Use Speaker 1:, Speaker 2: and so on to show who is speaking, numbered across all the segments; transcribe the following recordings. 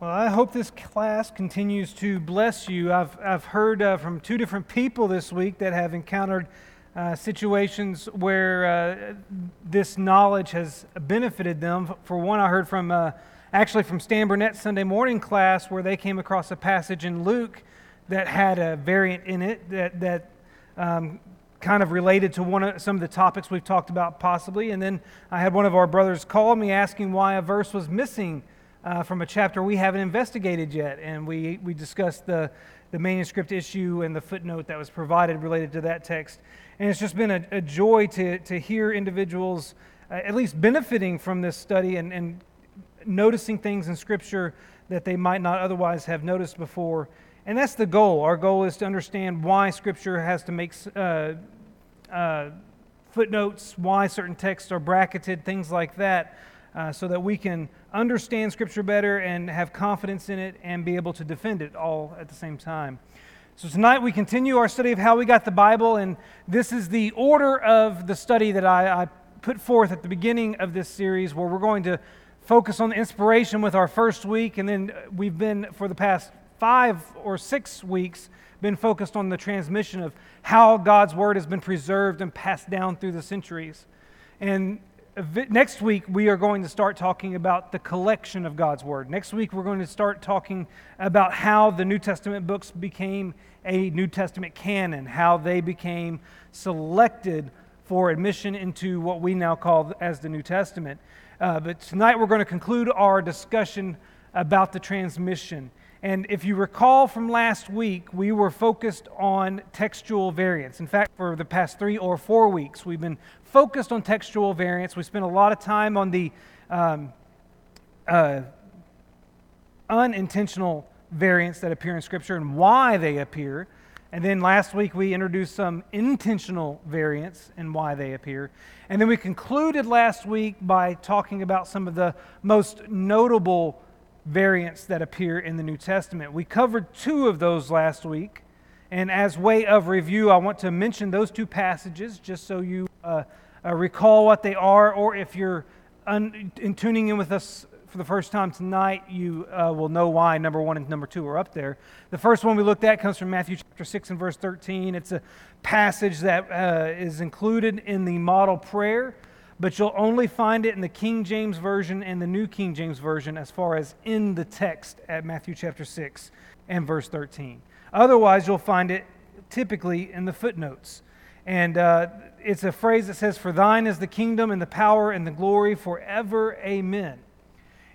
Speaker 1: Well, I hope this class continues to bless you. I've, I've heard uh, from two different people this week that have encountered uh, situations where uh, this knowledge has benefited them. For one, I heard from uh, actually from Stan Burnett's Sunday morning class where they came across a passage in Luke that had a variant in it that, that um, kind of related to one of some of the topics we've talked about possibly. And then I had one of our brothers call me asking why a verse was missing uh, from a chapter we haven't investigated yet. And we, we discussed the, the manuscript issue and the footnote that was provided related to that text. And it's just been a, a joy to, to hear individuals uh, at least benefiting from this study and, and noticing things in Scripture that they might not otherwise have noticed before. And that's the goal. Our goal is to understand why Scripture has to make uh, uh, footnotes, why certain texts are bracketed, things like that, uh, so that we can understand Scripture better and have confidence in it and be able to defend it all at the same time. So, tonight we continue our study of how we got the Bible, and this is the order of the study that I, I put forth at the beginning of this series, where we're going to focus on the inspiration with our first week, and then we've been, for the past five or six weeks, been focused on the transmission of how God's Word has been preserved and passed down through the centuries. And next week, we are going to start talking about the collection of God's Word. Next week, we're going to start talking about how the New Testament books became a New Testament canon, how they became selected for admission into what we now call as the New Testament. Uh, but tonight, we're going to conclude our discussion about the transmission. And if you recall from last week, we were focused on textual variants. In fact, for the past three or four weeks, we've been focused on textual variants. We spent a lot of time on the um, uh, unintentional variants that appear in Scripture and why they appear. And then last week we introduced some intentional variants and why they appear. And then we concluded last week by talking about some of the most notable variants that appear in the New Testament. We covered two of those last week. And as way of review, I want to mention those two passages just so you uh, uh, recall what they are, or if you're un- in tuning in with us for the first time tonight, you uh, will know why number one and number two are up there. The first one we looked at comes from Matthew chapter 6 and verse 13. It's a passage that uh, is included in the model prayer but you'll only find it in the King James Version and the New King James Version as far as in the text at Matthew chapter 6 and verse 13. Otherwise, you'll find it typically in the footnotes. And uh, it's a phrase that says, For thine is the kingdom and the power and the glory forever. Amen.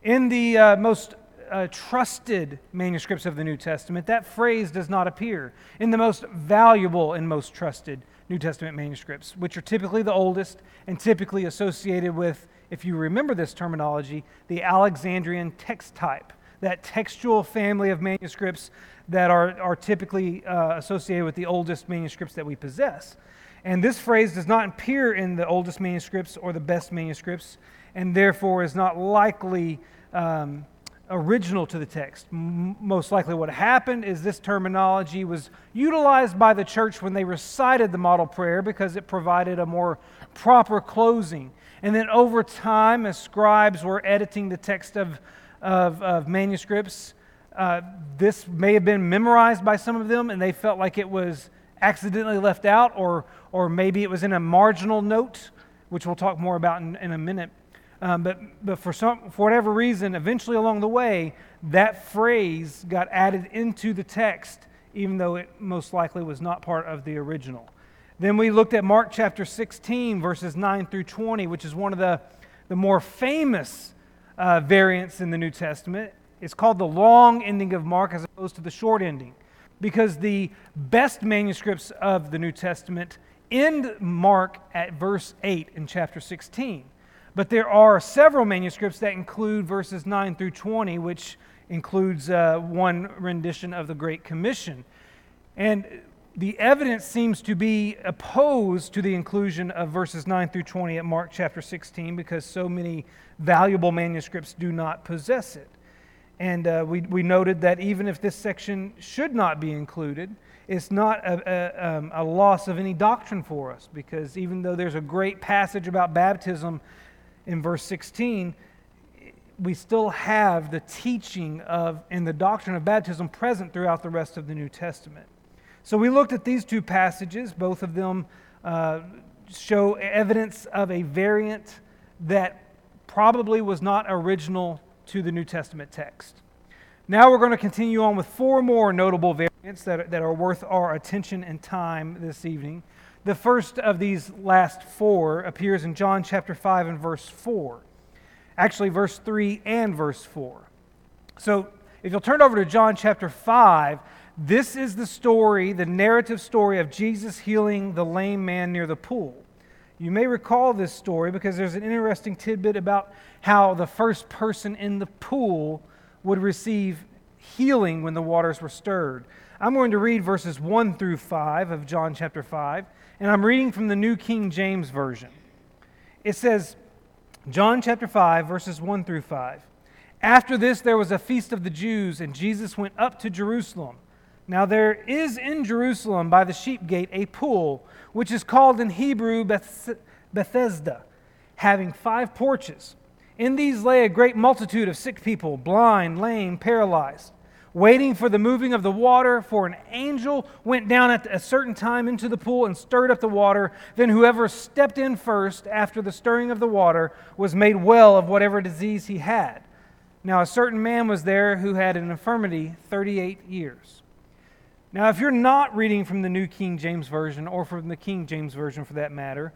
Speaker 1: In the uh, most uh, trusted manuscripts of the New Testament, that phrase does not appear. In the most valuable and most trusted New Testament manuscripts, which are typically the oldest and typically associated with, if you remember this terminology, the Alexandrian text type, that textual family of manuscripts that are, are typically uh, associated with the oldest manuscripts that we possess. And this phrase does not appear in the oldest manuscripts or the best manuscripts, and therefore is not likely um, original to the text. M- most likely, what happened is this terminology was utilized by the church when they recited the model prayer because it provided a more proper closing. And then over time, as scribes were editing the text of, of, of manuscripts, uh, this may have been memorized by some of them and they felt like it was accidentally left out, or, or maybe it was in a marginal note, which we'll talk more about in, in a minute. Um, but but for, some, for whatever reason, eventually along the way, that phrase got added into the text, even though it most likely was not part of the original. Then we looked at Mark chapter 16, verses 9 through 20, which is one of the, the more famous uh, variants in the New Testament. It's called the long ending of Mark as opposed to the short ending, because the best manuscripts of the New Testament end Mark at verse 8 in chapter 16. But there are several manuscripts that include verses 9 through 20, which includes uh, one rendition of the Great Commission. And the evidence seems to be opposed to the inclusion of verses 9 through 20 at Mark chapter 16 because so many valuable manuscripts do not possess it. And uh, we, we noted that even if this section should not be included, it's not a, a, um, a loss of any doctrine for us because even though there's a great passage about baptism in verse 16, we still have the teaching of and the doctrine of baptism present throughout the rest of the New Testament. So we looked at these two passages. Both of them uh, show evidence of a variant that probably was not original to the New Testament text. Now we're going to continue on with four more notable variants that, that are worth our attention and time this evening. The first of these last four appears in John chapter 5 and verse 4. Actually, verse 3 and verse 4. So if you'll turn over to John chapter 5, this is the story, the narrative story of Jesus healing the lame man near the pool. You may recall this story because there's an interesting tidbit about how the first person in the pool would receive healing when the waters were stirred. I'm going to read verses 1 through 5 of John chapter 5, and I'm reading from the New King James Version. It says, John chapter 5, verses 1 through 5. After this, there was a feast of the Jews, and Jesus went up to Jerusalem. Now there is in Jerusalem by the sheep gate a pool, which is called in Hebrew Beth- Bethesda, having five porches. In these lay a great multitude of sick people, blind, lame, paralyzed, waiting for the moving of the water. For an angel went down at a certain time into the pool and stirred up the water. Then whoever stepped in first after the stirring of the water was made well of whatever disease he had. Now a certain man was there who had an infirmity 38 years. Now, if you're not reading from the New King James Version, or from the King James Version for that matter,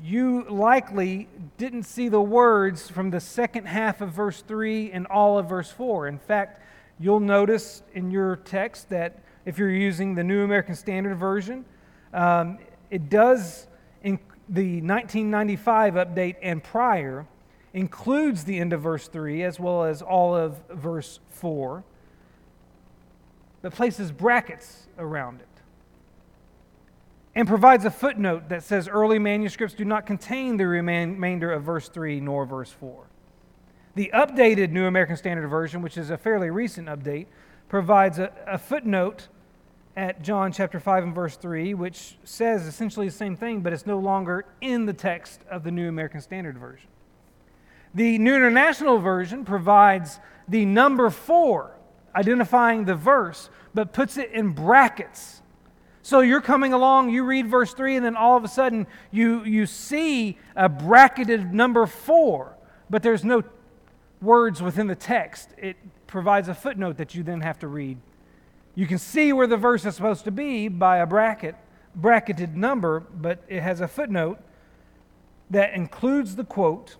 Speaker 1: you likely didn't see the words from the second half of verse 3 and all of verse 4. In fact, you'll notice in your text that if you're using the New American Standard Version, um, it does, in the 1995 update and prior, includes the end of verse 3 as well as all of verse 4 but places brackets around it and provides a footnote that says early manuscripts do not contain the remainder of verse 3 nor verse 4. The updated New American Standard Version, which is a fairly recent update, provides a, a, footnote at John chapter 5 and verse 3, which says essentially the same thing, but it's no longer in the text of the New American Standard Version. The New International Version provides the number 4 identifying the verse, but puts it in brackets. So you're coming along, you read verse 3, and then all of a sudden you, you see a bracketed number 4, but there's no words within the text. It provides a footnote that you then have to read. You can see where the verse is supposed to be by a bracket, bracketed number, but it has a footnote that includes the quote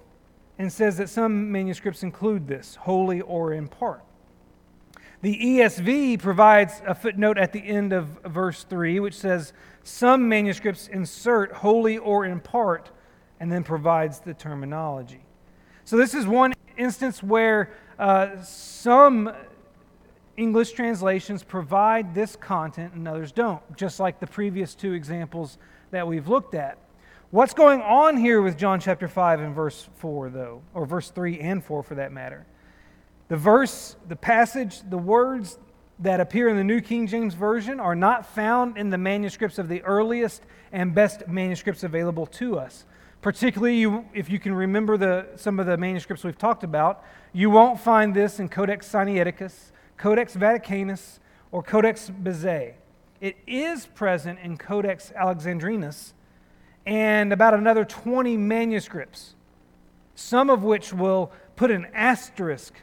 Speaker 1: and says that some manuscripts include this, wholly or in part. The ESV provides a footnote at the end of verse 3, which says, Some manuscripts insert wholly or in part, and then provides the terminology. So, this is one instance where uh, some English translations provide this content and others don't, just like the previous two examples that we've looked at. What's going on here with John chapter 5 and verse 4, though, or verse 3 and 4 for that matter? The verse, the passage, the words that appear in the New King James Version are not found in the manuscripts of the earliest and best manuscripts available to us. Particularly, you, if you can remember the, some of the manuscripts we've talked about, you won't find this in Codex Sinaiticus, Codex Vaticanus, or Codex Bezae. It is present in Codex Alexandrinus and about another 20 manuscripts, some of which will put an asterisk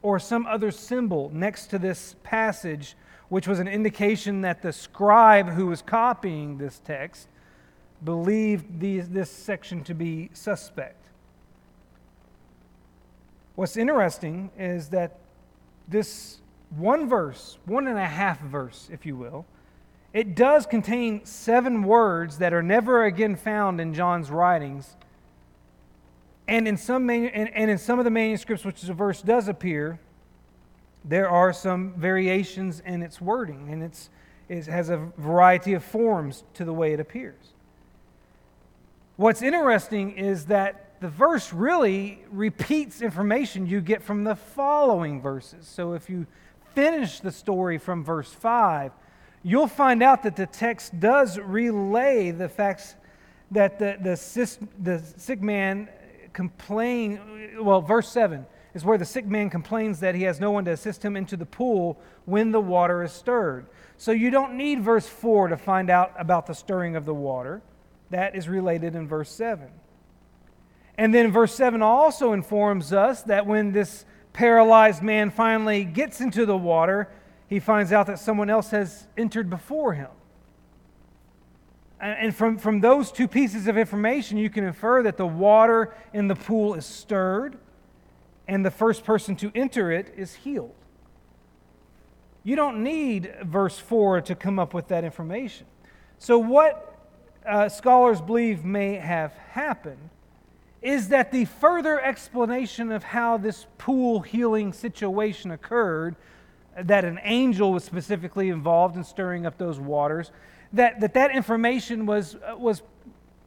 Speaker 1: or some other symbol next to this passage, which was an indication that the scribe who was copying this text believed these, this section to be suspect. What's interesting is that this one verse, one and a half verse, if you will, it does contain seven words that are never again found in John's writings and in some, manu- and, and in some of the manuscripts, which the verse does appear, there are some variations in its wording, and it's, it has a variety of forms to the way it appears. What's interesting is that the verse really repeats information you get from the following verses. So if you finish the story from verse 5, you'll find out that the text does relay the facts that the, the, the sick man complain, well, verse 7. is where the sick man complains that he has no one to assist him into the pool when the water is stirred. So you don't need verse 4 to find out about the stirring of the water. That is related in verse 7. And then verse 7 also informs us that when this paralyzed man finally gets into the water, he finds out that someone else has entered before him. And from, from those two pieces of information, you can infer that the water in the pool is stirred and the first person to enter it is healed. You don't need verse 4 to come up with that information. So, what uh, scholars believe may have happened is that the further explanation of how this pool healing situation occurred, that an angel was specifically involved in stirring up those waters, that that, that information was, uh, was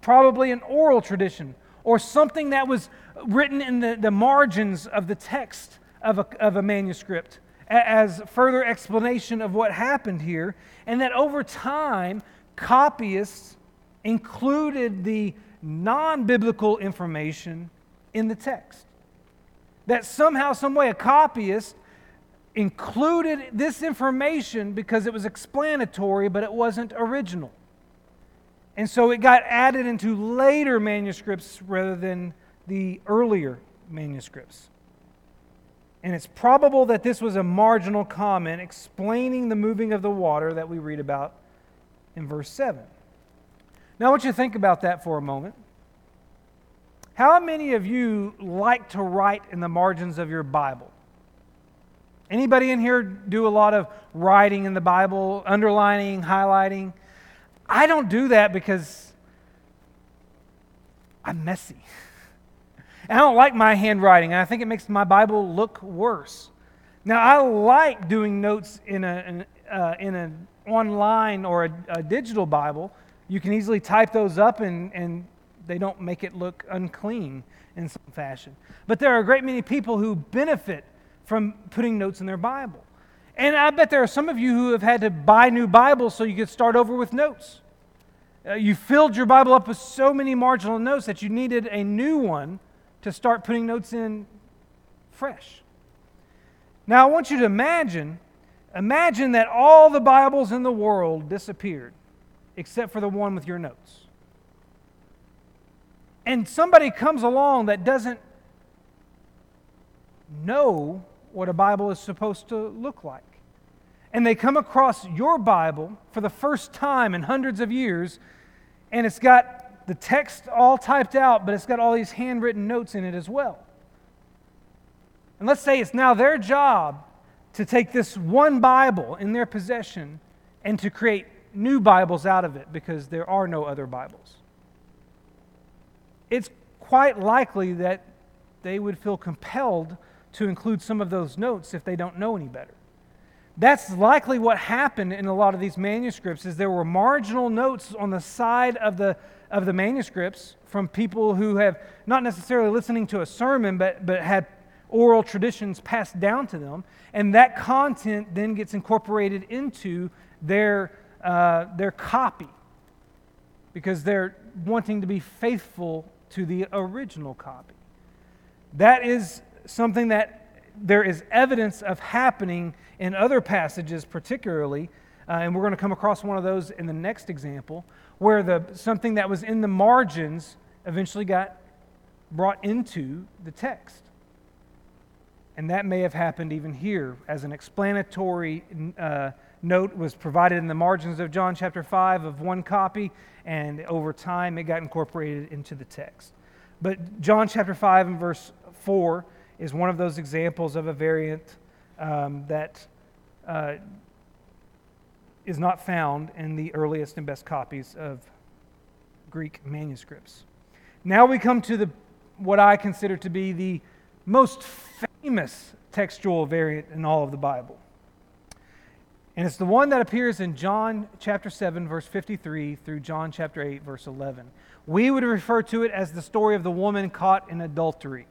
Speaker 1: probably an oral tradition or something that was written in the, the margins of the text of a, of a manuscript as further explanation of what happened here, and that over time, copyists included the non biblical information in the text. That somehow, some way, a copyist included this information because it was explanatory, but it wasn't original. And so it got added into later manuscripts rather than the earlier manuscripts. And it's probable that this was a marginal comment explaining the moving of the water that we read about in verse 7. Now, I want you to think about that for a moment. How many of you like to write in the margins of your Bible? Anybody in here do a lot of writing in the Bible, underlining, highlighting? I don't do that because I'm messy. And I don't like my handwriting, and I think it makes my Bible look worse. Now, I like doing notes in, a, in, uh, in an online or a, a, digital Bible. You can easily type those up, and, and they don't make it look unclean in some fashion. But there are a great many people who benefit from putting notes in their Bible. And I bet there are some of you who have had to buy new Bibles so you could start over with notes. Uh, you filled your Bible up with so many marginal notes that you needed a new one to start putting notes in fresh. Now, I want you to imagine imagine that all the Bibles in the world disappeared except for the one with your notes. And somebody comes along that doesn't know what a Bible is supposed to look like. And they come across your Bible for the first time in hundreds of years, and it's got the text all typed out, but it's got all these handwritten notes in it as well. And let's say it's now their job to take this one Bible in their possession and to create new Bibles out of it because there are no other Bibles. It's quite likely that they would feel compelled to include some of those notes if they don't know any better. That's likely what happened in a lot of these manuscripts is there were marginal notes on the side of the, of the manuscripts from people who have not necessarily listening to a sermon but, but had oral traditions passed down to them and that content then gets incorporated into their, uh, their copy because they're wanting to be faithful to the original copy that is something that there is evidence of happening in other passages, particularly, uh, and we're going to come across one of those in the next example, where the, something that was in the margins eventually got brought into the text. And that may have happened even here, as an explanatory uh, note was provided in the margins of John chapter 5 of one copy, and over time it got incorporated into the text. But John chapter 5 and verse 4 is one of those examples of a variant um, that uh, is not found in the earliest and best copies of Greek manuscripts. Now we come to the what I consider to be the most famous textual variant in all of the Bible. And it's the one that appears in John chapter 7, verse 53 through John chapter 8, verse 11. We would refer to it as the story of the woman caught in adultery.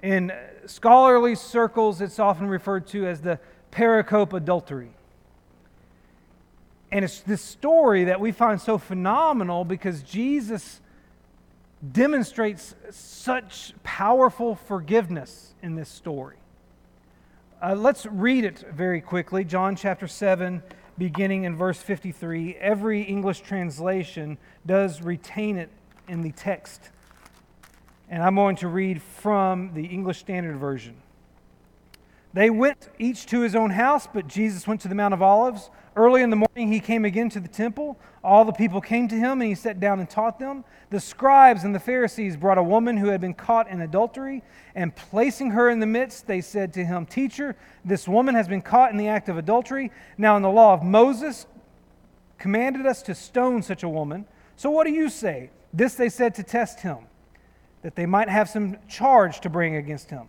Speaker 1: In scholarly circles, it's often referred to as the pericope adulterae. And it's this story that we find so phenomenal because Jesus demonstrates such powerful forgiveness in this story. Uh, let's read it very quickly. John chapter 7, beginning in verse 53. Every English translation does retain it in the text. And I'm going to read from the English Standard Version. They went each to his own house, but Jesus went to the Mount of Olives. Early in the morning, he came again to the temple. All the people came to him, and he sat down and taught them. The scribes and the Pharisees brought a woman who had been caught in adultery, and placing her in the midst, they said to him, Teacher, this woman has been caught in the act of adultery. Now, in the law of Moses, commanded us to stone such a woman. So what do you say? This they said to test him, that they might have some charge to bring against him.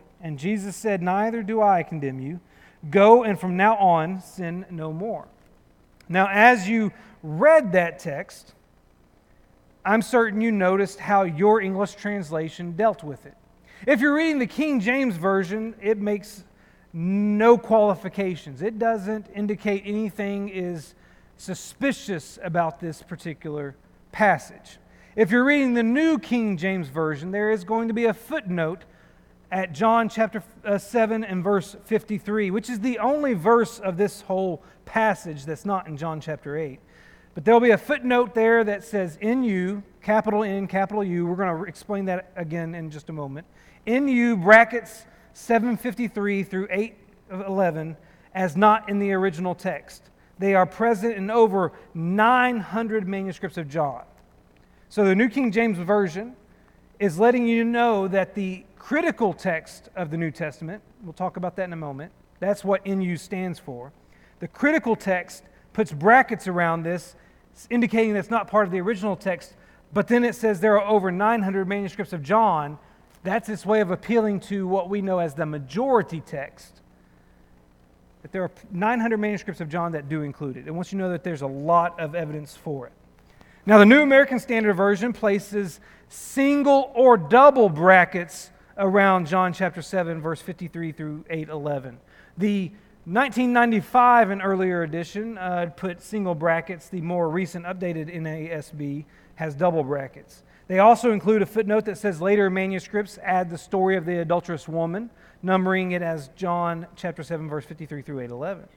Speaker 1: And Jesus said, Neither do I condemn you. Go and from now on sin no more. Now, as you read that text, I'm certain you noticed how your English translation dealt with it. If you're reading the King James Version, it makes no qualifications. It doesn't indicate anything is suspicious about this particular passage. If you're reading the New King James Version, there is going to be a footnote at John chapter uh, 7 and verse 53, which is the only verse of this whole passage that's not in John chapter 8. But there'll be a footnote there that says, In you, capital N, capital U. We're going to explain that again in just a moment. In you, brackets 753 through 811, as not in the original text. They are present in over 900 manuscripts of John. So the New King James Version is letting you know that the critical text of the New Testament, we'll talk about that in a moment, that's what NU stands for. The critical text puts brackets around this, indicating that's not part of the original text, but then it says there are over 900 manuscripts of John. That's its way of appealing to what we know as the majority text. That there are 900 manuscripts of John that do include it. And once you know that there's a lot of evidence for it. Now, the New American Standard Version places single or double brackets around John chapter 7, verse 53 through 811. The 1995 and earlier edition uh, put single brackets. The more recent updated NASB has double brackets. They also include a footnote that says later manuscripts add the story of the adulterous woman, numbering it as John chapter 7, verse 53 through 811.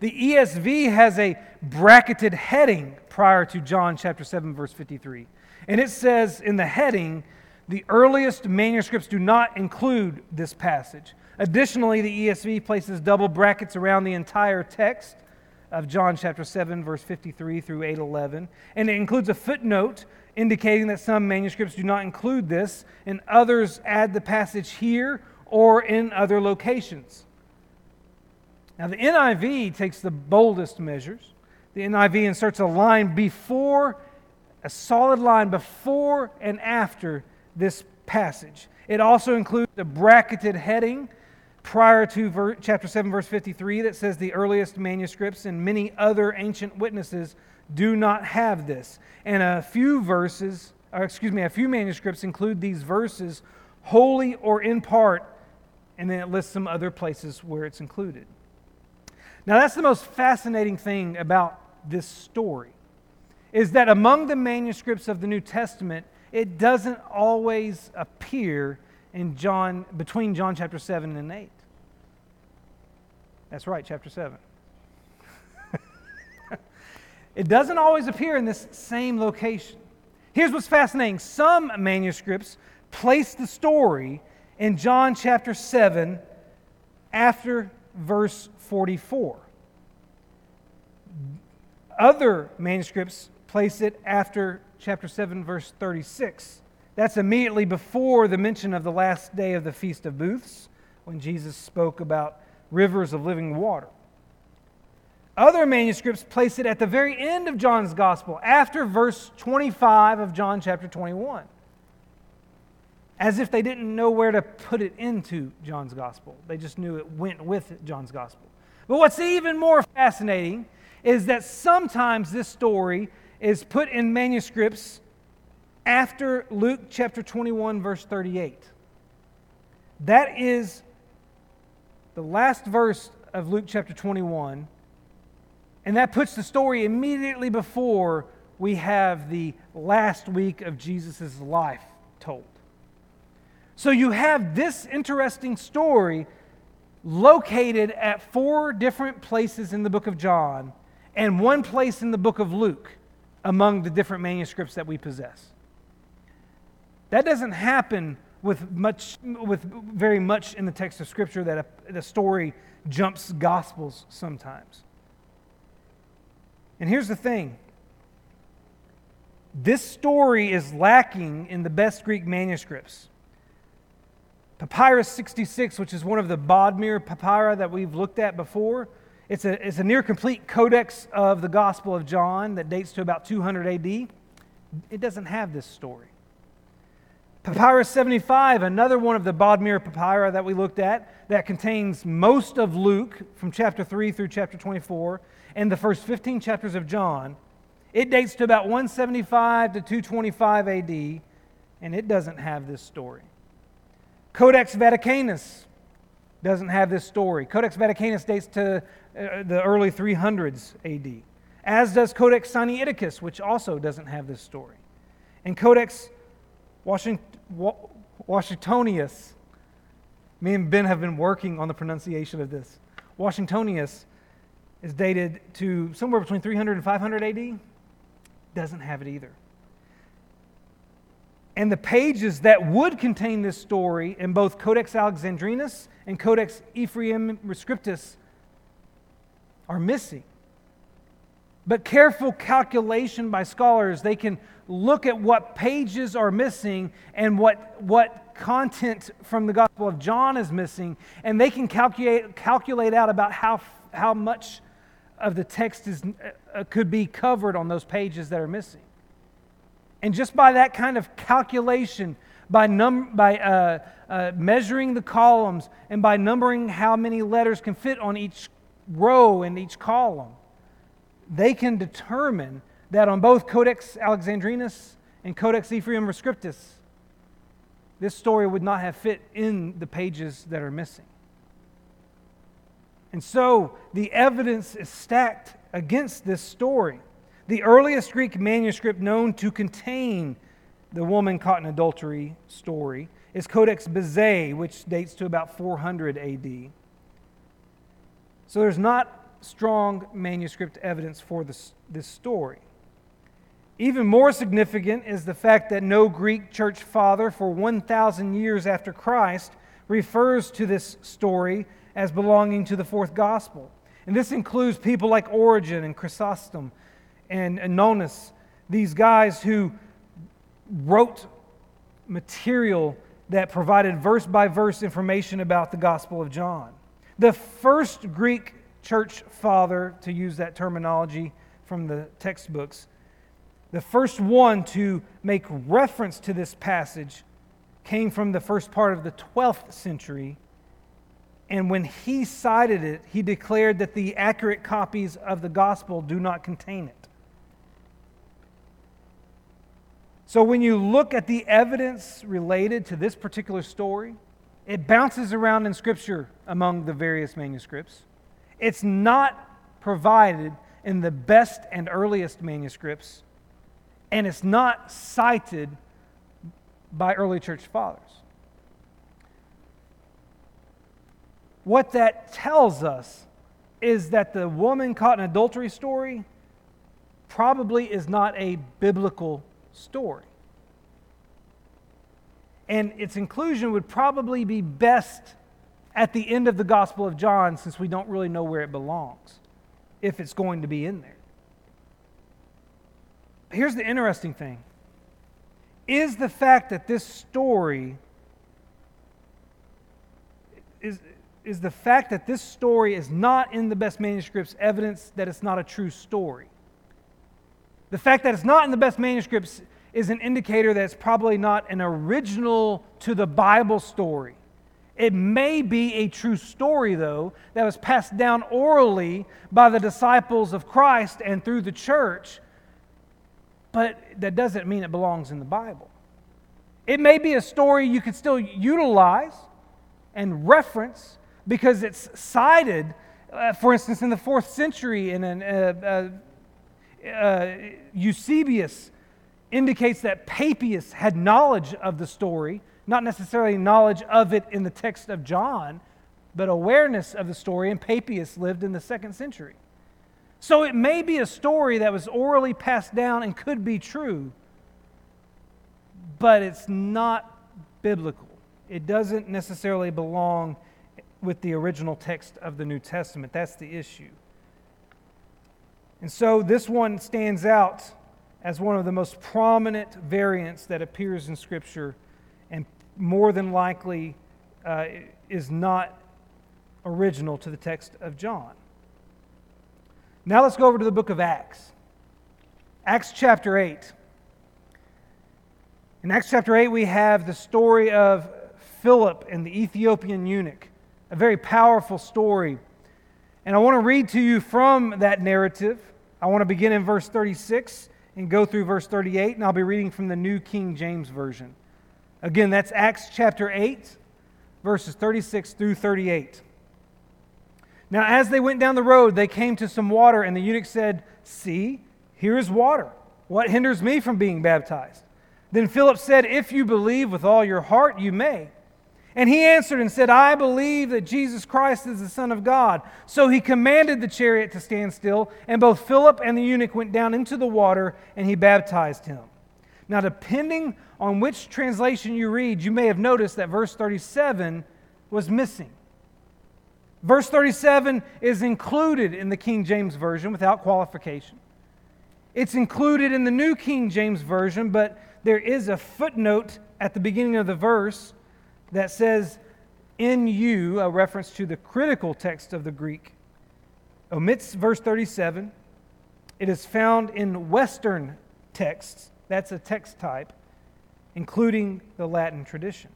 Speaker 1: The ESV has a bracketed heading prior to John chapter 7, verse 53. And it says in the heading, the earliest manuscripts do not include this passage. Additionally, the ESV places double brackets around the entire text of John chapter 7, verse 53 through 811. And it includes a footnote indicating that some manuscripts do not include this, and others add the passage here or in other locations. Now, the NIV takes the boldest measures. The NIV inserts a line before, a solid line before and after this passage. It also includes a bracketed heading prior to ver- chapter 7, verse 53, that says the earliest manuscripts and many other ancient witnesses do not have this. And a few verses, excuse me, a few manuscripts include these verses wholly or in part, and then it lists some other places where it's included. Now, that's the most fascinating thing about this story, is that among the manuscripts of the New Testament, it doesn't always appear in John between John chapter 7 and 8. That's right, chapter 7. it doesn't always appear in this same location. Here's what's fascinating some manuscripts place the story in John chapter 7 after verse 44. Other manuscripts place it after chapter 7, verse 36. That's immediately before the mention of the last day of the Feast of Booths, when Jesus spoke about rivers of living water. Other manuscripts place it at the very end of John's Gospel, after verse 25 of John chapter 21. as if they didn't know where to put it into John's gospel. They just knew it went with John's gospel. But what's even more fascinating is that sometimes this story is put in manuscripts after Luke chapter 21, verse 38. That is the last verse of Luke chapter 21, and that puts the story immediately before we have the last week of Jesus' life told. So you have this interesting story located at four different places in the book of John and one place in the book of Luke among the different manuscripts that we possess. That doesn't happen with much with very much in the text of scripture that a, the story jumps gospels sometimes. And here's the thing. This story is lacking in the best Greek manuscripts. Papyrus 66, which is one of the Bodmer papyri that we've looked at before, it's a, it's a near complete codex of the Gospel of John that dates to about 200 AD. It doesn't have this story. Papyrus 75, another one of the Bodmer papyri that we looked at, that contains most of Luke from chapter 3 through chapter 24 and the first 15 chapters of John. It dates to about 175 to 225 AD, and it doesn't have this story. Codex Vaticanus doesn't have this story. Codex Vaticanus dates to uh, the early 300s AD, as does Codex Sinaiticus, which also doesn't have this story. And Codex Washington, Washingtonius, me and Ben have been working on the pronunciation of this. Washingtonius is dated to somewhere between 300 and 500 AD. Doesn't have it either. And the pages that would contain this story in both Codex Alexandrinus and Codex Ephraem Rescriptus are missing. But careful calculation by scholars, they can look at what pages are missing and what, what content from the Gospel of John is missing, and they can calculate, calculate out about how, how much of the text is, uh, could be covered on those pages that are missing. And just by that kind of calculation, by, num- by uh, uh, measuring the columns and by numbering how many letters can fit on each row in each column, they can determine that on both Codex Alexandrinus and Codex Ephraem Rescriptus, this story would not have fit in the pages that are missing. And so the evidence is stacked against this story. The earliest Greek manuscript known to contain the woman caught in adultery story is Codex Bezae, which dates to about 400 AD. So there's not strong manuscript evidence for this, this story. Even more significant is the fact that no Greek church father for 1,000 years after Christ refers to this story as belonging to the fourth gospel. And this includes people like Origen and Chrysostom and Nonnus, these guys who wrote material that provided verse by verse information about the Gospel of John. The first Greek church father, to use that terminology from the textbooks, the first one to make reference to this passage came from the first part of the 12th century. And when he cited it, he declared that the accurate copies of the gospel do not contain it. So when you look at the evidence related to this particular story, it bounces around in Scripture among the various manuscripts. It's not provided in the best and earliest manuscripts, and it's not cited by early church fathers. What that tells us is that the woman caught in adultery story probably is not a biblical story. And its inclusion would probably be best at the end of the Gospel of John since we don't really know where it belongs, if it's going to be in there. Here's the interesting thing is the fact that this story is, is the fact that this story is not in the best manuscripts evidence that it's not a true story. The fact that it's not in the best manuscripts is an indicator that it's probably not an original to the Bible story. It may be a true story, though, that was passed down orally by the disciples of Christ and through the church, but that doesn't mean it belongs in the Bible. It may be a story you could still utilize and reference because it's cited, uh, for instance, in the fourth century in an uh, uh, uh Eusebius indicates that Papias had knowledge of the story, not necessarily knowledge of it in the text of John, but awareness of the story, and Papias lived in the second century. So it may be a story that was orally passed down and could be true, but it's not biblical. It doesn't necessarily belong with the original text of the New Testament. That's the issue. And so this one stands out as one of the most prominent variants that appears in Scripture and more than likely uh, is not original to the text of John. Now let's go over to the book of Acts. Acts chapter 8. In Acts chapter 8, we have the story of Philip and the Ethiopian eunuch, a very powerful story. And I want to read to you from that narrative. I want to begin in verse 36 and go through verse 38, and I'll be reading from the New King James Version. Again, that's Acts chapter 8, verses 36 through 38. Now, as they went down the road, they came to some water, and the eunuch said, See, here is water. What hinders me from being baptized? Then Philip said, If you believe with all your heart, you may. And he answered and said, I believe that Jesus Christ is the Son of God. So he commanded the chariot to stand still, and both Philip and the eunuch went down into the water, and he baptized him. Now, depending on which translation you read, you may have noticed that verse 37 was missing. Verse 37 is included in the King James Version without qualification. It's included in the New King James Version, but there is a footnote at the beginning of the verse that says, in you, a reference to the critical text of the Greek, omits verse 37. It is found in Western texts, that's a text type, including the Latin tradition.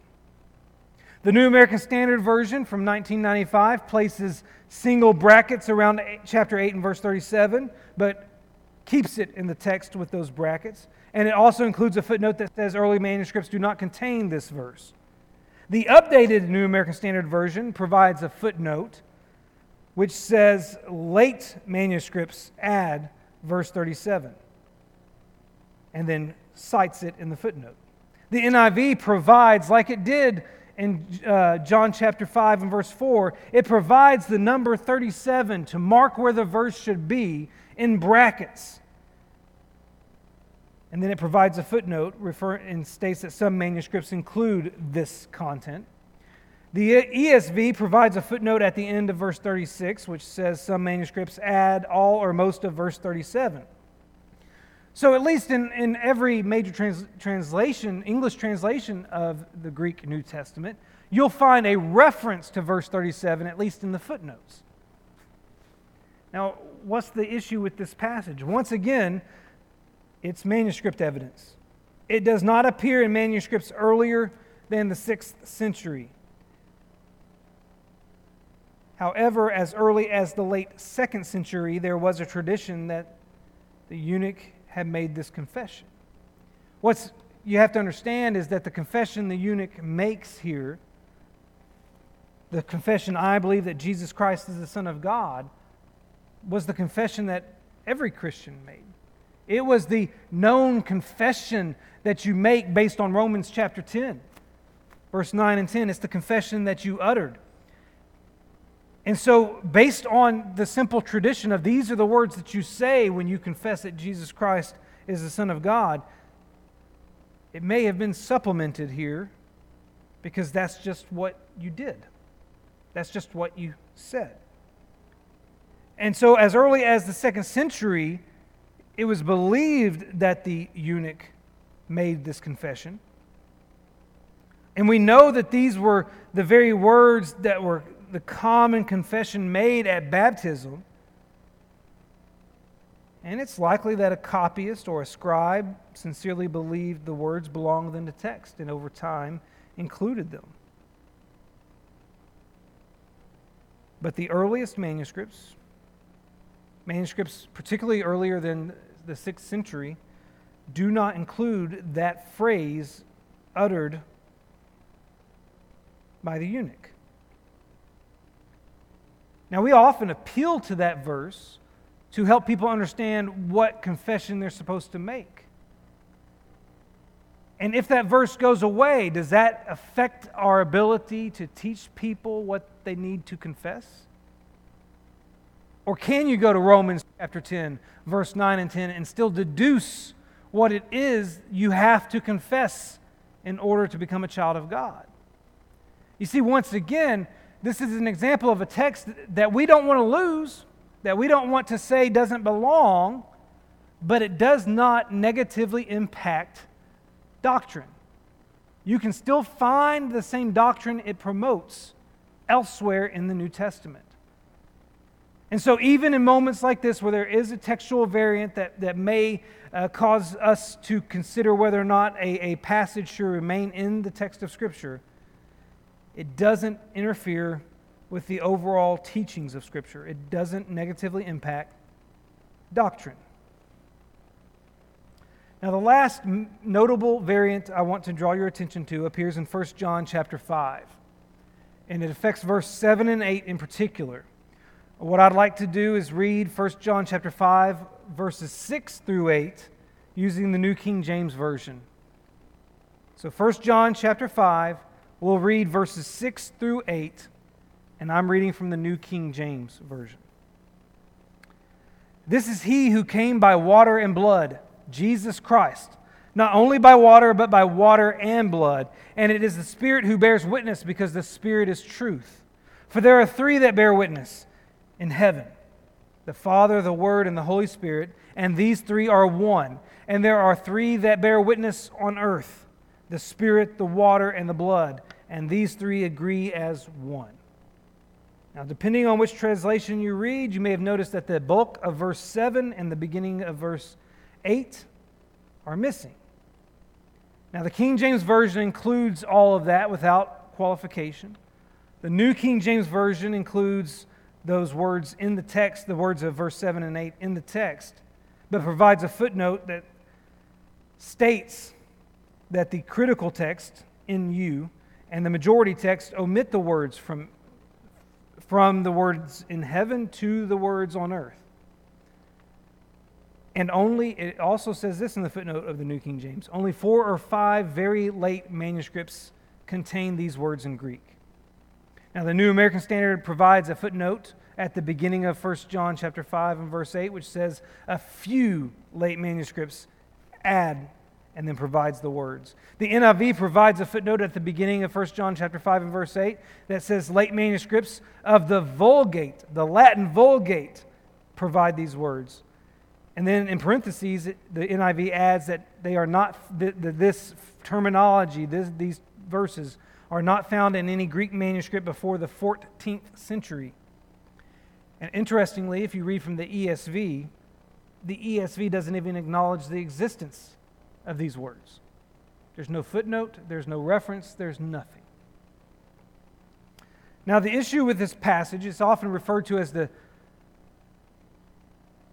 Speaker 1: The New American Standard Version from 1995 places single brackets around chapter 8 and verse 37, but keeps it in the text with those brackets. And it also includes a footnote that says early manuscripts do not contain this verse. The updated New American Standard Version provides a footnote which says late manuscripts add verse 37 and then cites it in the footnote. The NIV provides, like it did in uh, John chapter 5 and verse 4, it provides the number 37 to mark where the verse should be in brackets. And then it provides a footnote refer, and states that some manuscripts include this content. The ESV provides a footnote at the end of verse 36, which says some manuscripts add all or most of verse 37. So, at least in, in every major trans, translation, English translation of the Greek New Testament, you'll find a reference to verse 37, at least in the footnotes. Now, what's the issue with this passage? Once again, it's manuscript evidence. It does not appear in manuscripts earlier than the 6th century. However, as early as the late 2nd century, there was a tradition that the eunuch had made this confession. What you have to understand is that the confession the eunuch makes here, the confession, I believe that Jesus Christ is the Son of God, was the confession that every Christian made. It was the known confession that you make based on Romans chapter 10, verse 9 and 10. It's the confession that you uttered. And so, based on the simple tradition of these are the words that you say when you confess that Jesus Christ is the Son of God, it may have been supplemented here because that's just what you did. That's just what you said. And so, as early as the second century, it was believed that the eunuch made this confession. And we know that these were the very words that were the common confession made at baptism. And it's likely that a copyist or a scribe sincerely believed the words belonged in the text and over time included them. But the earliest manuscripts, manuscripts particularly earlier than the 6th century, do not include that phrase uttered by the eunuch. Now, we often appeal to that verse to help people understand what confession they're supposed to make. And if that verse goes away, does that affect our ability to teach people what they need to confess? Or can you go to Romans chapter 10, verse 9 and 10, and still deduce what it is you have to confess in order to become a child of God? You see, once again, this is an example of a text that we don't want to lose, that we don't want to say doesn't belong, but it does not negatively impact doctrine. You can still find the same doctrine it promotes elsewhere in the New Testament. And so, even in moments like this, where there is a textual variant that, that may uh, cause us to consider whether or not a, a passage should remain in the text of Scripture, it doesn't interfere with the overall teachings of Scripture. It doesn't negatively impact doctrine. Now, the last notable variant I want to draw your attention to appears in 1 John chapter 5, and it affects verse 7 and 8 in particular. What I'd like to do is read 1 John chapter 5, verses 6 through 8, using the New King James Version. So 1 John chapter 5, We'll read verses 6 through 8, and I'm reading from the New King James Version. This is he who came by water and blood, Jesus Christ, not only by water, but by water and blood. And it is the Spirit who bears witness, because the Spirit is truth. For there are three that bear witness in heaven the Father, the Word, and the Holy Spirit, and these three are one. And there are three that bear witness on earth the Spirit, the water, and the blood, and these three agree as one. Now, depending on which translation you read, you may have noticed that the bulk of verse 7 and the beginning of verse 8 are missing. Now, the King James Version includes all of that without qualification. The New King James Version includes those words in the text, the words of verse 7 and 8 in the text, but provides a footnote that states that the critical text NU and the majority text omit the words from, from the words in heaven to the words on earth. And only, it also says this in the footnote of the New King James only four or five very late manuscripts contain these words in Greek. Now, the New American Standard provides a footnote at the beginning of 1 John chapter 5 and verse 8, which says a few late manuscripts add and then provides the words. The NIV provides a footnote at the beginning of 1 John chapter 5 and verse 8 that says late manuscripts of the Vulgate, the Latin Vulgate, provide these words. And then in parentheses, the NIV adds that they are not, that this terminology, this, these verses, are not found in any Greek manuscript before the 14th century. And interestingly, if you read from the ESV, the ESV doesn't even acknowledge the existence of these words. There's no footnote, there's no reference, there's nothing. Now, the issue with this passage is often referred to as the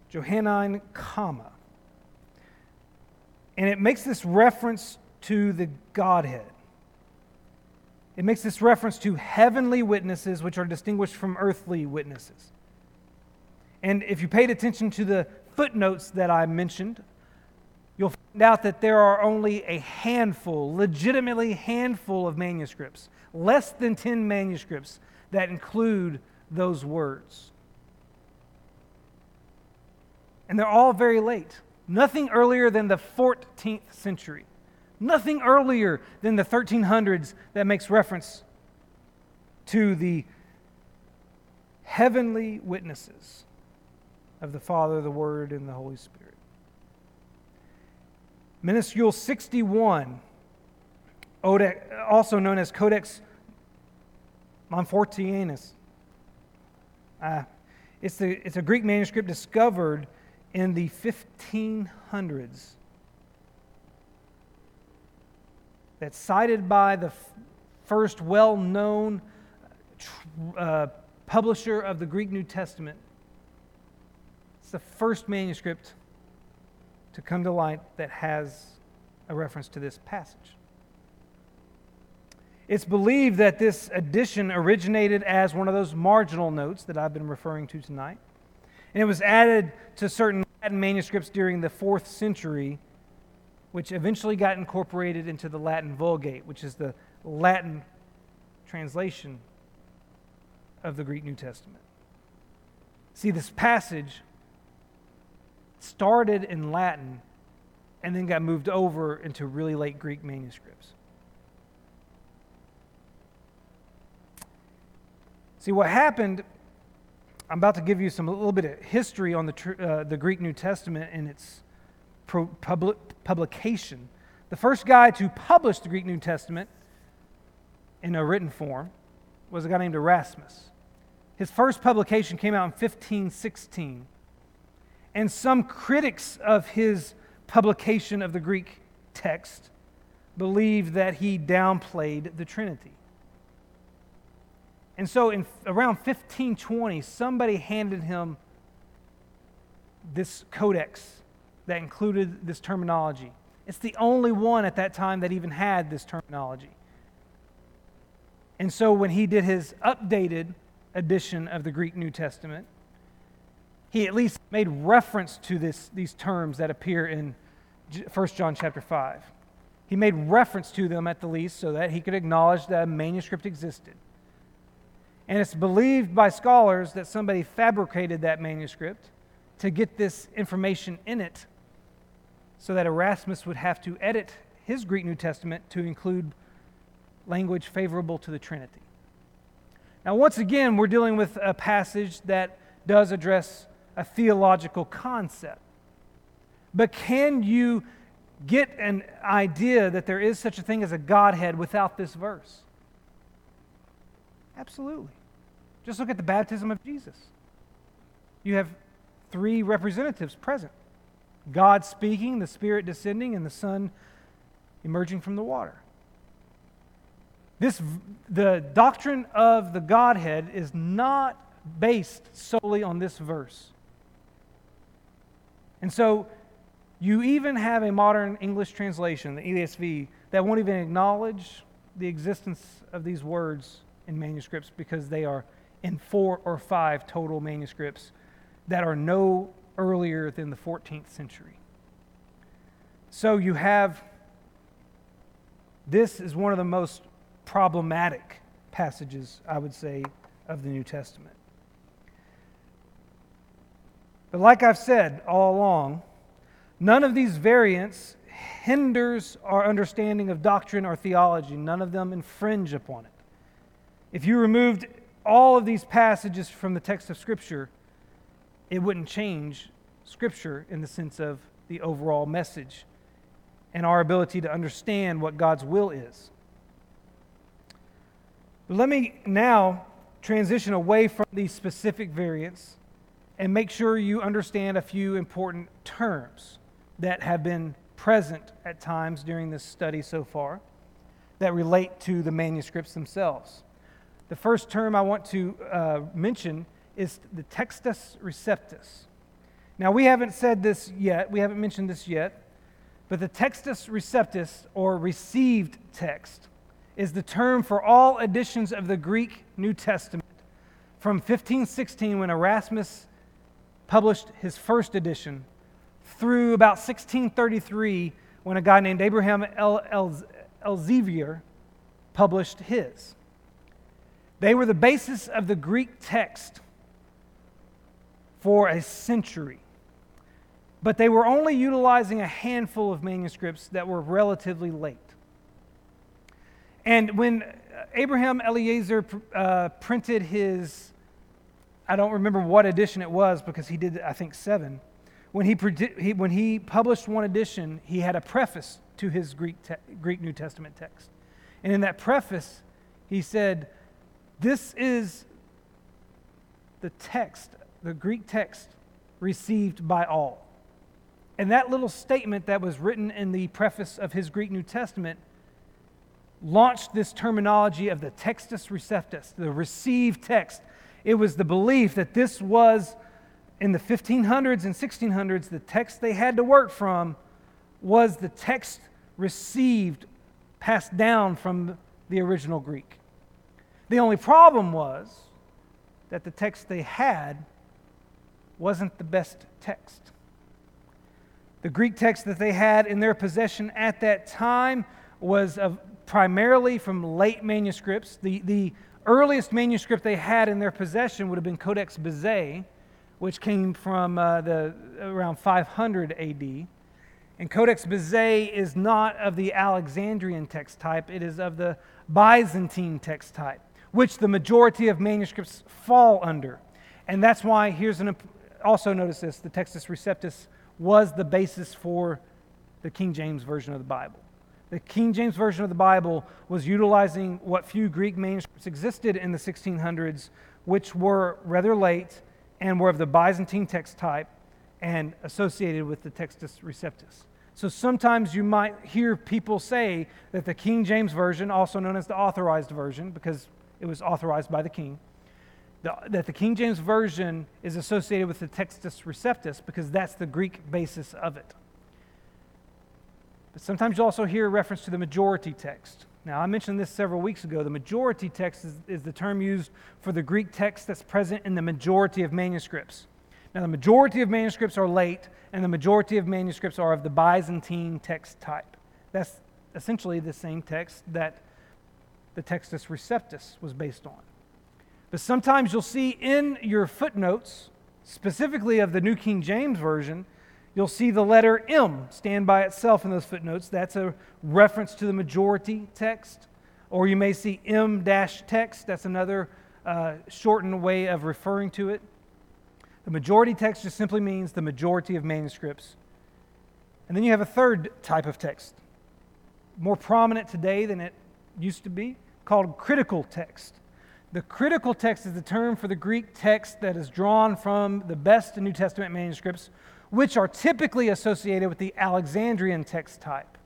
Speaker 1: Johannine comma. And it makes this reference to the Godhead. It makes this reference to heavenly witnesses, which are distinguished from earthly witnesses. And if you paid attention to the footnotes that I mentioned you'll find out that there are only a handful, legitimately handful of manuscripts, less than 10 manuscripts that include those words. And they're all very late. Nothing earlier than the 14th century. Nothing earlier than the 1300s that makes reference to the heavenly witnesses of the Father, the Word, and the Holy Spirit. Minuscule 61, also known as Codex Montfortianus. Uh, it's, the, it's a Greek manuscript discovered in the 1500s that's cited by the f- first well known uh, publisher of the Greek New Testament. It's the first manuscript to come to light that has a reference to this passage. It's believed that this edition originated as one of those marginal notes that I've been referring to tonight. And it was added to certain Latin manuscripts during the fourth century, which eventually got incorporated into the Latin Vulgate, which is the Latin translation of the Greek New Testament. See, this passage started in Latin and then got moved over into really late Greek manuscripts. See, what happened, I'm about to give you some a little bit of history on the, uh, the Greek New Testament and its public, publication. The first guy to publish the Greek New Testament in a written form was a guy named Erasmus. His first publication came out in 1516. And some critics of his publication of the Greek text believe that he downplayed the Trinity. And so, in around 1520, somebody handed him this codex that included this terminology. It's the only one at that time that even had this terminology. And so, when he did his updated edition of the Greek New Testament, he at least made reference to this, these terms that appear in 1 John chapter 5. He made reference to them at the least so that he could acknowledge that a manuscript existed. And it's believed by scholars that somebody fabricated that manuscript to get this information in it so that Erasmus would have to edit his Greek New Testament to include language favorable to the Trinity. Now, once again, we're dealing with a passage that does address a theological concept. But can you get an idea that there is such a thing as a Godhead without this verse? Absolutely. Just look at the baptism of Jesus. You have three representatives present God speaking, the Spirit descending, and the Son emerging from the water. This, the doctrine of the Godhead is not based solely on this verse. And so you even have a modern English translation, the ESV, that won't even acknowledge the existence of these words in manuscripts because they are in four or five total manuscripts that are no earlier than the 14th century. So you have this is one of the most problematic passages, I would say, of the New Testament. But like I've said all along, none of these variants hinders our understanding of doctrine or theology. None of them infringe upon it. If you removed all of these passages from the text of Scripture, it wouldn't change Scripture in the sense of the overall message and our ability to understand what God's will is. But let me now transition away from these specific variants and make sure you understand a few important terms that have been present at times during this study so far that relate to the manuscripts themselves. The first term I want to uh, mention is the textus receptus. Now, we haven't said this yet, we haven't mentioned this yet, but the textus receptus, or received text, is the term for all editions of the Greek New Testament from 1516 when Erasmus published his first edition through about 1633 when a guy named Abraham Elzevir published his. They were the basis of the Greek text for a century. But they were only utilizing a handful of manuscripts that were relatively late. And when Abraham Elzevir uh, printed his, I don't remember what edition it was because he did, I think, seven. When he, he when he published one edition, he had a preface to his Greek, Greek New Testament text. And in that preface, he said, This is the text, the Greek text received by all. And that little statement that was written in the preface of his Greek New Testament launched this terminology of the textus receptus, the received text. It was the belief that this was, in the 1500s and 1600s, the text they had to work from was the text received, passed down from the original Greek. The only problem was that the text they had wasn't the best text. The Greek text that they had in their possession at that time was of primarily from late manuscripts. The, the earliest manuscript they had in their possession would have been Codex Bezae, which came from uh, the, around 500 AD. And Codex Bezae is not of the Alexandrian text type, it is of the Byzantine text type, which the majority of manuscripts fall under. And that's why, here's an also notice this the Textus Receptus was the basis for the King James Version of the Bible. The King James Version of the Bible was utilizing what few Greek manuscripts existed in the 1600s, which were rather late and were of the Byzantine text type and associated with the Textus Receptus. So sometimes you might hear people say that the King James Version, also known as the Authorized Version, because it was authorized by the king, the, that the King James Version is associated with the Textus Receptus because that's the Greek basis of it. But sometimes you also hear a reference to the majority text. Now, I mentioned this several weeks ago. The majority text is, is, the term used for the Greek text that's present in the majority of manuscripts. Now, the majority of manuscripts are late, and the majority of manuscripts are of the Byzantine text type. That's essentially the same text that the Textus Receptus was based on. But sometimes you'll see in your footnotes, specifically of the New King James Version, You'll see the letter M stand by itself in those footnotes. That's a reference to the majority text. Or you may see M text. That's another uh, shortened way of referring to it. The majority text just simply means the majority of manuscripts. And then you have a third type of text, more prominent today than it used to be, called critical text. The critical text is the term for the Greek text that is drawn from the best New Testament manuscripts which are typically associated with the Alexandrian text type.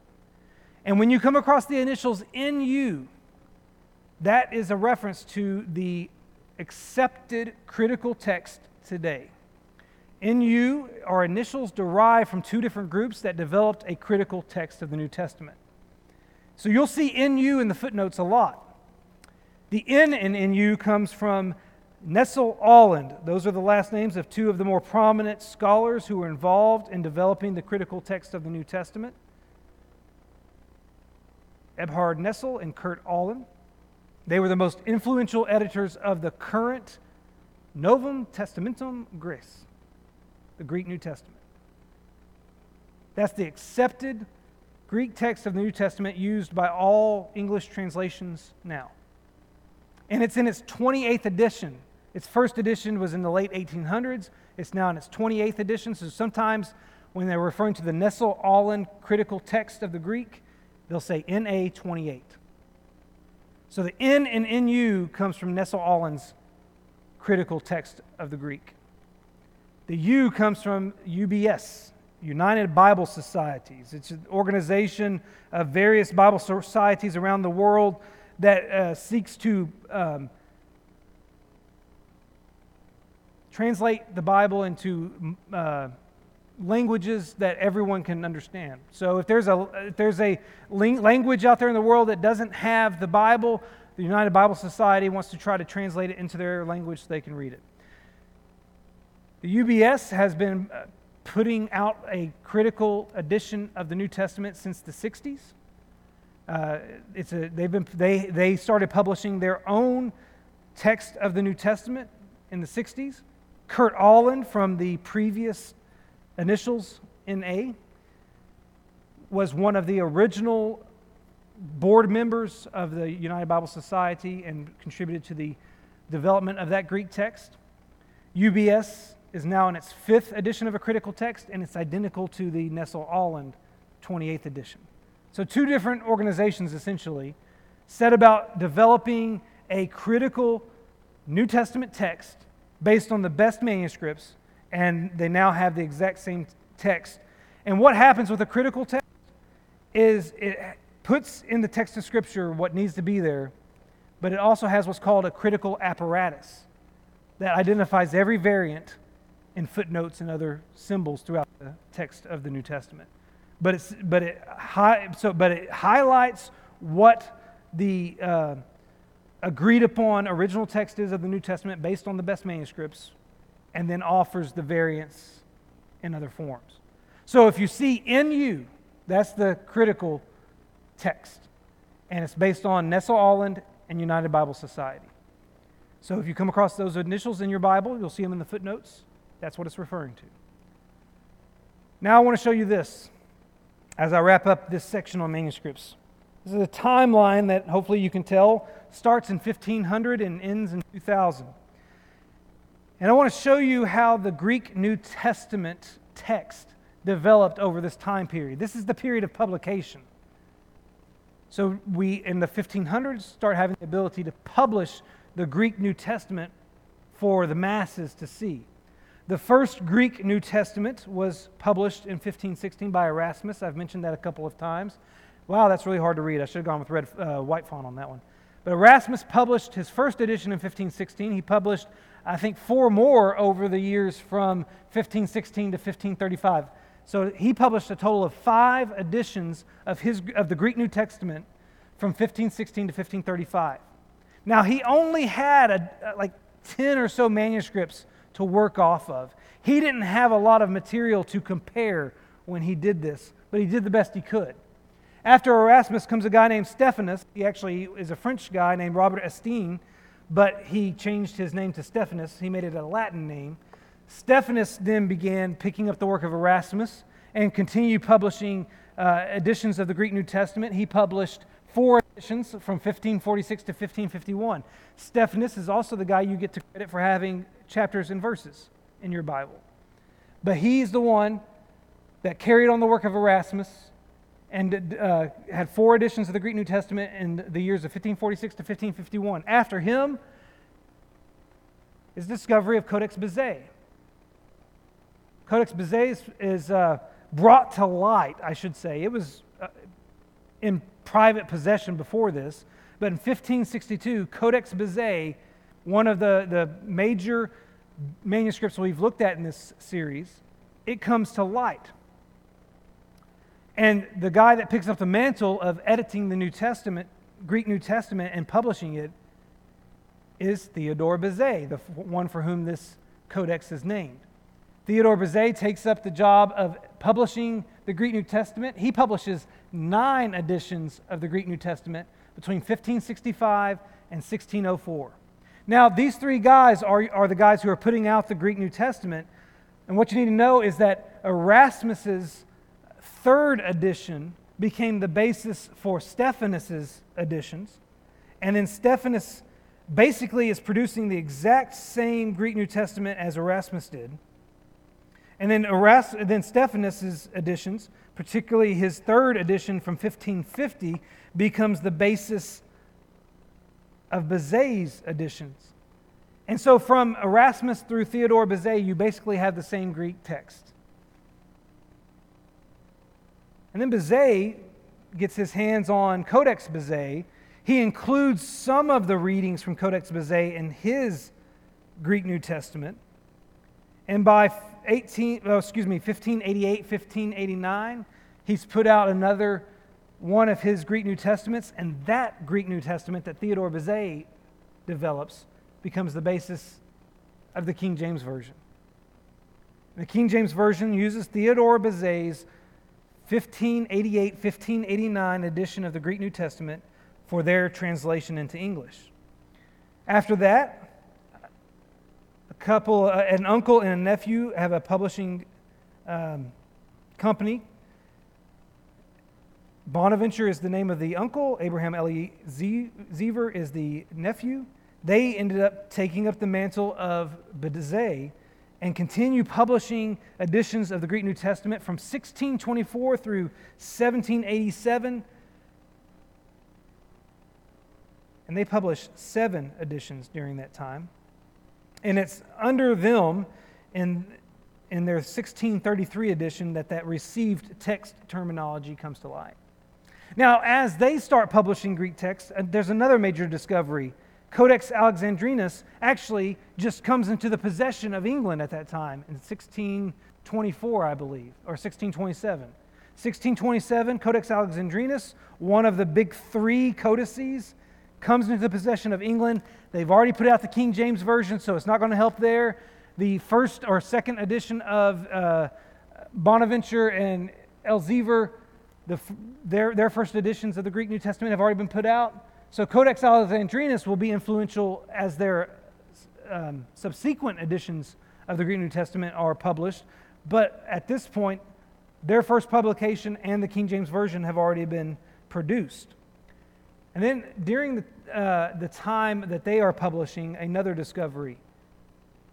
Speaker 1: And when you come across the initials NU, that is a reference to the accepted critical text today. NU are initials derived from two different groups that developed a critical text of the New Testament. So you'll see NU in the footnotes a lot. The N in NU comes from Nestle Aland, those are the last names of two of the more prominent scholars who were involved in developing the critical text of the New Testament Eberhard Nestle and Kurt Aland. They were the most influential editors of the current Novum Testamentum Graece, the Greek New Testament. That's the accepted Greek text of the New Testament used by all English translations now. And it's in its 28th edition its first edition was in the late 1800s. It's now in its 28th edition. So sometimes when they're referring to the Nestle Aland critical text of the Greek, they'll say NA 28. So the N in NU comes from Nestle Aland's critical text of the Greek. The U comes from UBS, United Bible Societies. It's an organization of various Bible societies around the world that uh, seeks to um, translate the Bible into uh, languages that everyone can understand. So if there's a if there's a language out there in the world that doesn't have the Bible, the United Bible Society wants to try to translate it into their language so they can read it. The UBS has been uh, putting out a critical edition of the New Testament since the 60s. Uh, it's a, they've been, they, they started publishing their own text of the New Testament in the 60s. Kurt Aland from the previous initials NA was one of the original board members of the United Bible Society and contributed to the development of that Greek text. UBS is now in its fifth edition of a critical text, and it's identical to the Nestle Aland 28th edition. So, two different organizations essentially set about developing a critical New Testament text based on the best manuscripts, and they now have the exact same text. And what happens with a critical text is it puts in the text of Scripture what needs to be there, but it also has what's called a critical apparatus that identifies every variant in footnotes and other symbols throughout the text of the New Testament. But, it's, but, it, hi, so, but it highlights what the uh, agreed upon original text is of the New Testament based on the best manuscripts, and then offers the variants in other forms. So if you see NU, that's the critical text. And it's based on Nestle Aland and United Bible Society. So if you come across those initials in your Bible, you'll see them in the footnotes. That's what it's referring to. Now I want to show you this as I wrap up this section on manuscripts. This is a timeline that hopefully you can tell starts in 1500 and ends in 2000. And I want to show you how the Greek New Testament text developed over this time period. This is the period of publication. So we, in the 1500s, start having the ability to publish the Greek New Testament for the masses to see. The first Greek New Testament was published in 1516 by Erasmus. I've mentioned that a couple of times. Wow, that's really hard to read. I should have gone with red, uh, white font on that one. But Erasmus published his first edition in 1516. He published, I think, four more over the years from 1516 to 1535. So he published a total of five editions of, his, of the Greek New Testament from 1516 to 1535. Now, he only had a, like 10 or so manuscripts to work off of. He didn't have a lot of material to compare when he did this, but he did the best he could. After Erasmus comes a guy named Stephanus. He actually is a French guy named Robert Estienne, but he changed his name to Stephanus. He made it a Latin name. Stephanus then began picking up the work of Erasmus and continued publishing uh, editions of the Greek New Testament. He published four editions from 1546 to 1551. Stephanus is also the guy you get to credit for having chapters and verses in your Bible. But he's the one that carried on the work of Erasmus and uh, had four editions of the Greek New Testament in the years of 1546 to 1551. After him is discovery of Codex Bezae. Codex Bezae is, is uh, brought to light, I should say. It was uh, in private possession before this, but in 1562, Codex Bezae, one of the, the major manuscripts we've looked at in this series, it comes to light. And the guy that picks up the mantle of editing the New Testament, Greek New Testament, and publishing it is Theodore Bezae, the one for whom this codex is named. Theodore Bezae takes up the job of publishing the Greek New Testament. He publishes nine editions of the Greek New Testament between 1565 and 1604. Now, these three guys are, are the guys who are putting out the Greek New Testament. And what you need to know is that Erasmus's third edition became the basis for Stephanus's editions. And then Stephanus basically is producing the exact same Greek New Testament as Erasmus did. And then, Eras- then Stephanus's editions, particularly his third edition from 1550, becomes the basis of Bezae's editions. And so from Erasmus through Theodore Bezae, you basically have the same Greek text. And then Bezae gets his hands on Codex Bezae. He includes some of the readings from Codex Bezae in his Greek New Testament. And by 18, oh, excuse me, 1588, 1589, he's put out another one of his Greek New Testaments, and that Greek New Testament that Theodore Bezae develops becomes the basis of the King James Version. The King James Version uses Theodore Bezae's 1588 1589 edition of the Greek New Testament for their translation into English. After that, a couple, uh, an uncle and a nephew, have a publishing um, company. Bonaventure is the name of the uncle. Abraham Elzevir is the nephew. They ended up taking up the mantle of Bezae and continue publishing editions of the Greek New Testament from 1624 through 1787. And they published seven editions during that time. And it's under them in, in their 1633 edition that that received text terminology comes to light. Now, as they start publishing Greek texts, uh, there's another major discovery. Codex Alexandrinus actually just comes into the possession of England at that time in 1624, I believe, or 1627. 1627, Codex Alexandrinus, one of the big three codices, comes into the possession of England. They've already put out the King James Version, so it's not going to help there. The first or second edition of uh, Bonaventure and Elzevir the, their, their first editions of the Greek New Testament have already been put out. So Codex Alexandrinus will be influential as their um, subsequent editions of the Greek New Testament are published. But at this point, their first publication and the King James Version have already been produced. And then during the, uh, the time that they are publishing another discovery,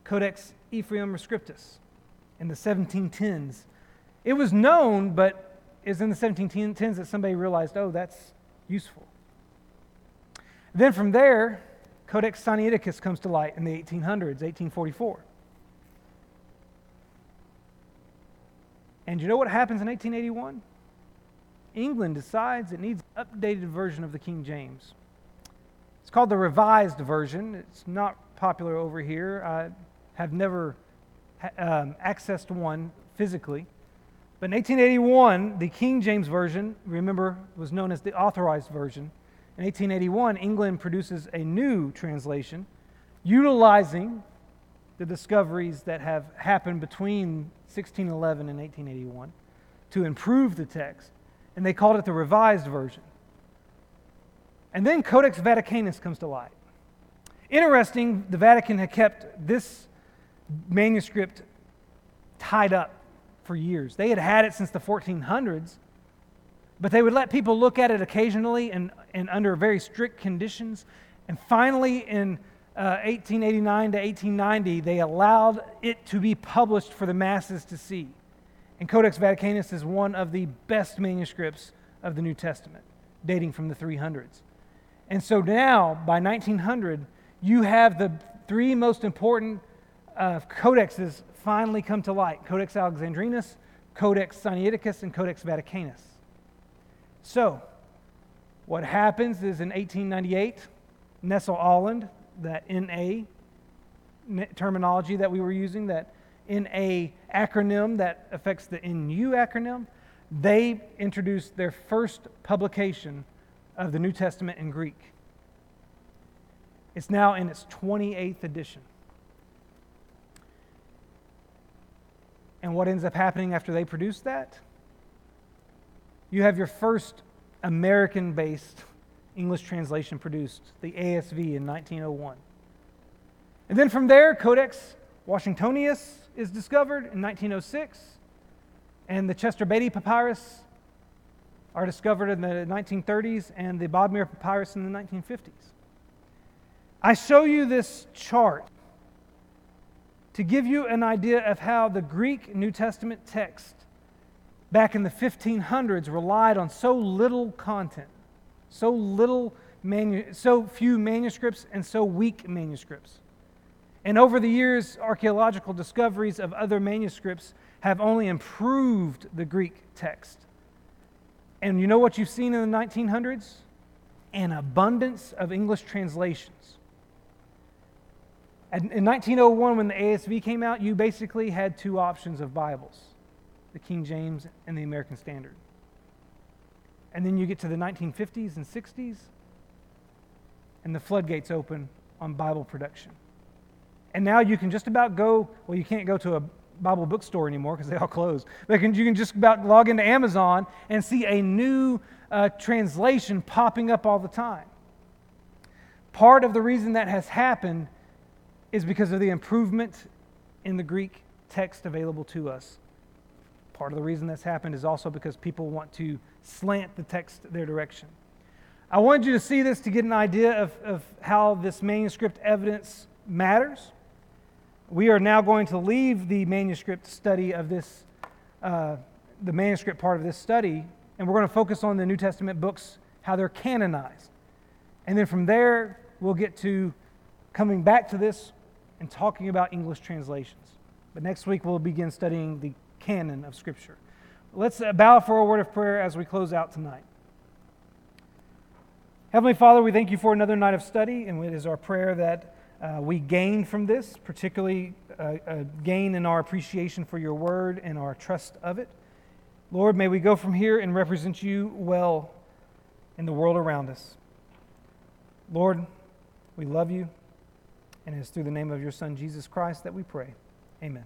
Speaker 1: Codex Ephraem Rescriptus in the 1710s. It was known, but is in the 1710s that somebody realized, oh, that's useful. Then from there, Codex Sinaiticus comes to light in the 1800s, 1844. And you know what happens in 1881? England decides it needs an updated version of the King James. It's called the Revised Version. It's not popular over here. I have never um, accessed one physically. But in 1881, the King James Version, remember, was known as the Authorized Version. In 1881, England produces a new translation utilizing the discoveries that have happened between 1611 and 1881 to improve the text, and they called it the Revised Version. And then Codex Vaticanus comes to light. Interesting, the Vatican had kept this manuscript tied up for years. They had had it since the 1400s, but they would let people look at it occasionally and, and under very strict conditions. And finally, in uh, 1889 to 1890, they allowed it to be published for the masses to see. And Codex Vaticanus is one of the best manuscripts of the New Testament, dating from the 300s. And so now, by 1900, you have the three most important uh, codexes finally come to light Codex Alexandrinus, Codex Sinaiticus, and Codex Vaticanus. So, what happens is in 1898, Nestle-Aland, that NA terminology that we were using, that NA acronym that affects the NU acronym, they introduced their first publication of the New Testament in Greek. It's now in its 28th edition. And what ends up happening after they produce that? You have your first American based English translation produced, the ASV in 1901. And then from there, Codex Washingtonius is discovered in 1906, and the Chester Beatty Papyrus are discovered in the 1930s, and the Bodmer Papyrus in the 1950s. I show you this chart to give you an idea of how the Greek New Testament text back in the 1500s relied on so little content, so little manu- so few manuscripts and so weak manuscripts. And over the years, archaeological discoveries of other manuscripts have only improved the Greek text. And you know what you've seen in the 1900s? An abundance of English translations. In 1901, when the ASV came out, you basically had two options of Bibles the King James and the American Standard. And then you get to the 1950s and 60s, and the floodgates open on Bible production. And now you can just about go, well, you can't go to a Bible bookstore anymore because they all closed. But you can just about log into Amazon and see a new uh, translation popping up all the time. Part of the reason that has happened is because of the improvement in the Greek text available to us. Part of the reason that's happened is also because people want to slant the text their direction. I wanted you to see this to get an idea of, of how this manuscript evidence matters. We are now going to leave the manuscript study of this, uh, the manuscript part of this study, and we're going to focus on the New Testament books, how they're canonized. And then from there, we'll get to coming back to this and talking about English translations. But next week we'll begin studying the canon of Scripture. Let's uh, bow for a word of prayer as we close out tonight. Heavenly Father, we thank you for another night of study, and it is our prayer that uh, we gain from this, particularly uh, a gain in our appreciation for your word and our trust of it. Lord, may we go from here and represent you well in the world around us. Lord, we love you, and it is through the name of your Son, Jesus Christ, that we pray. Amen.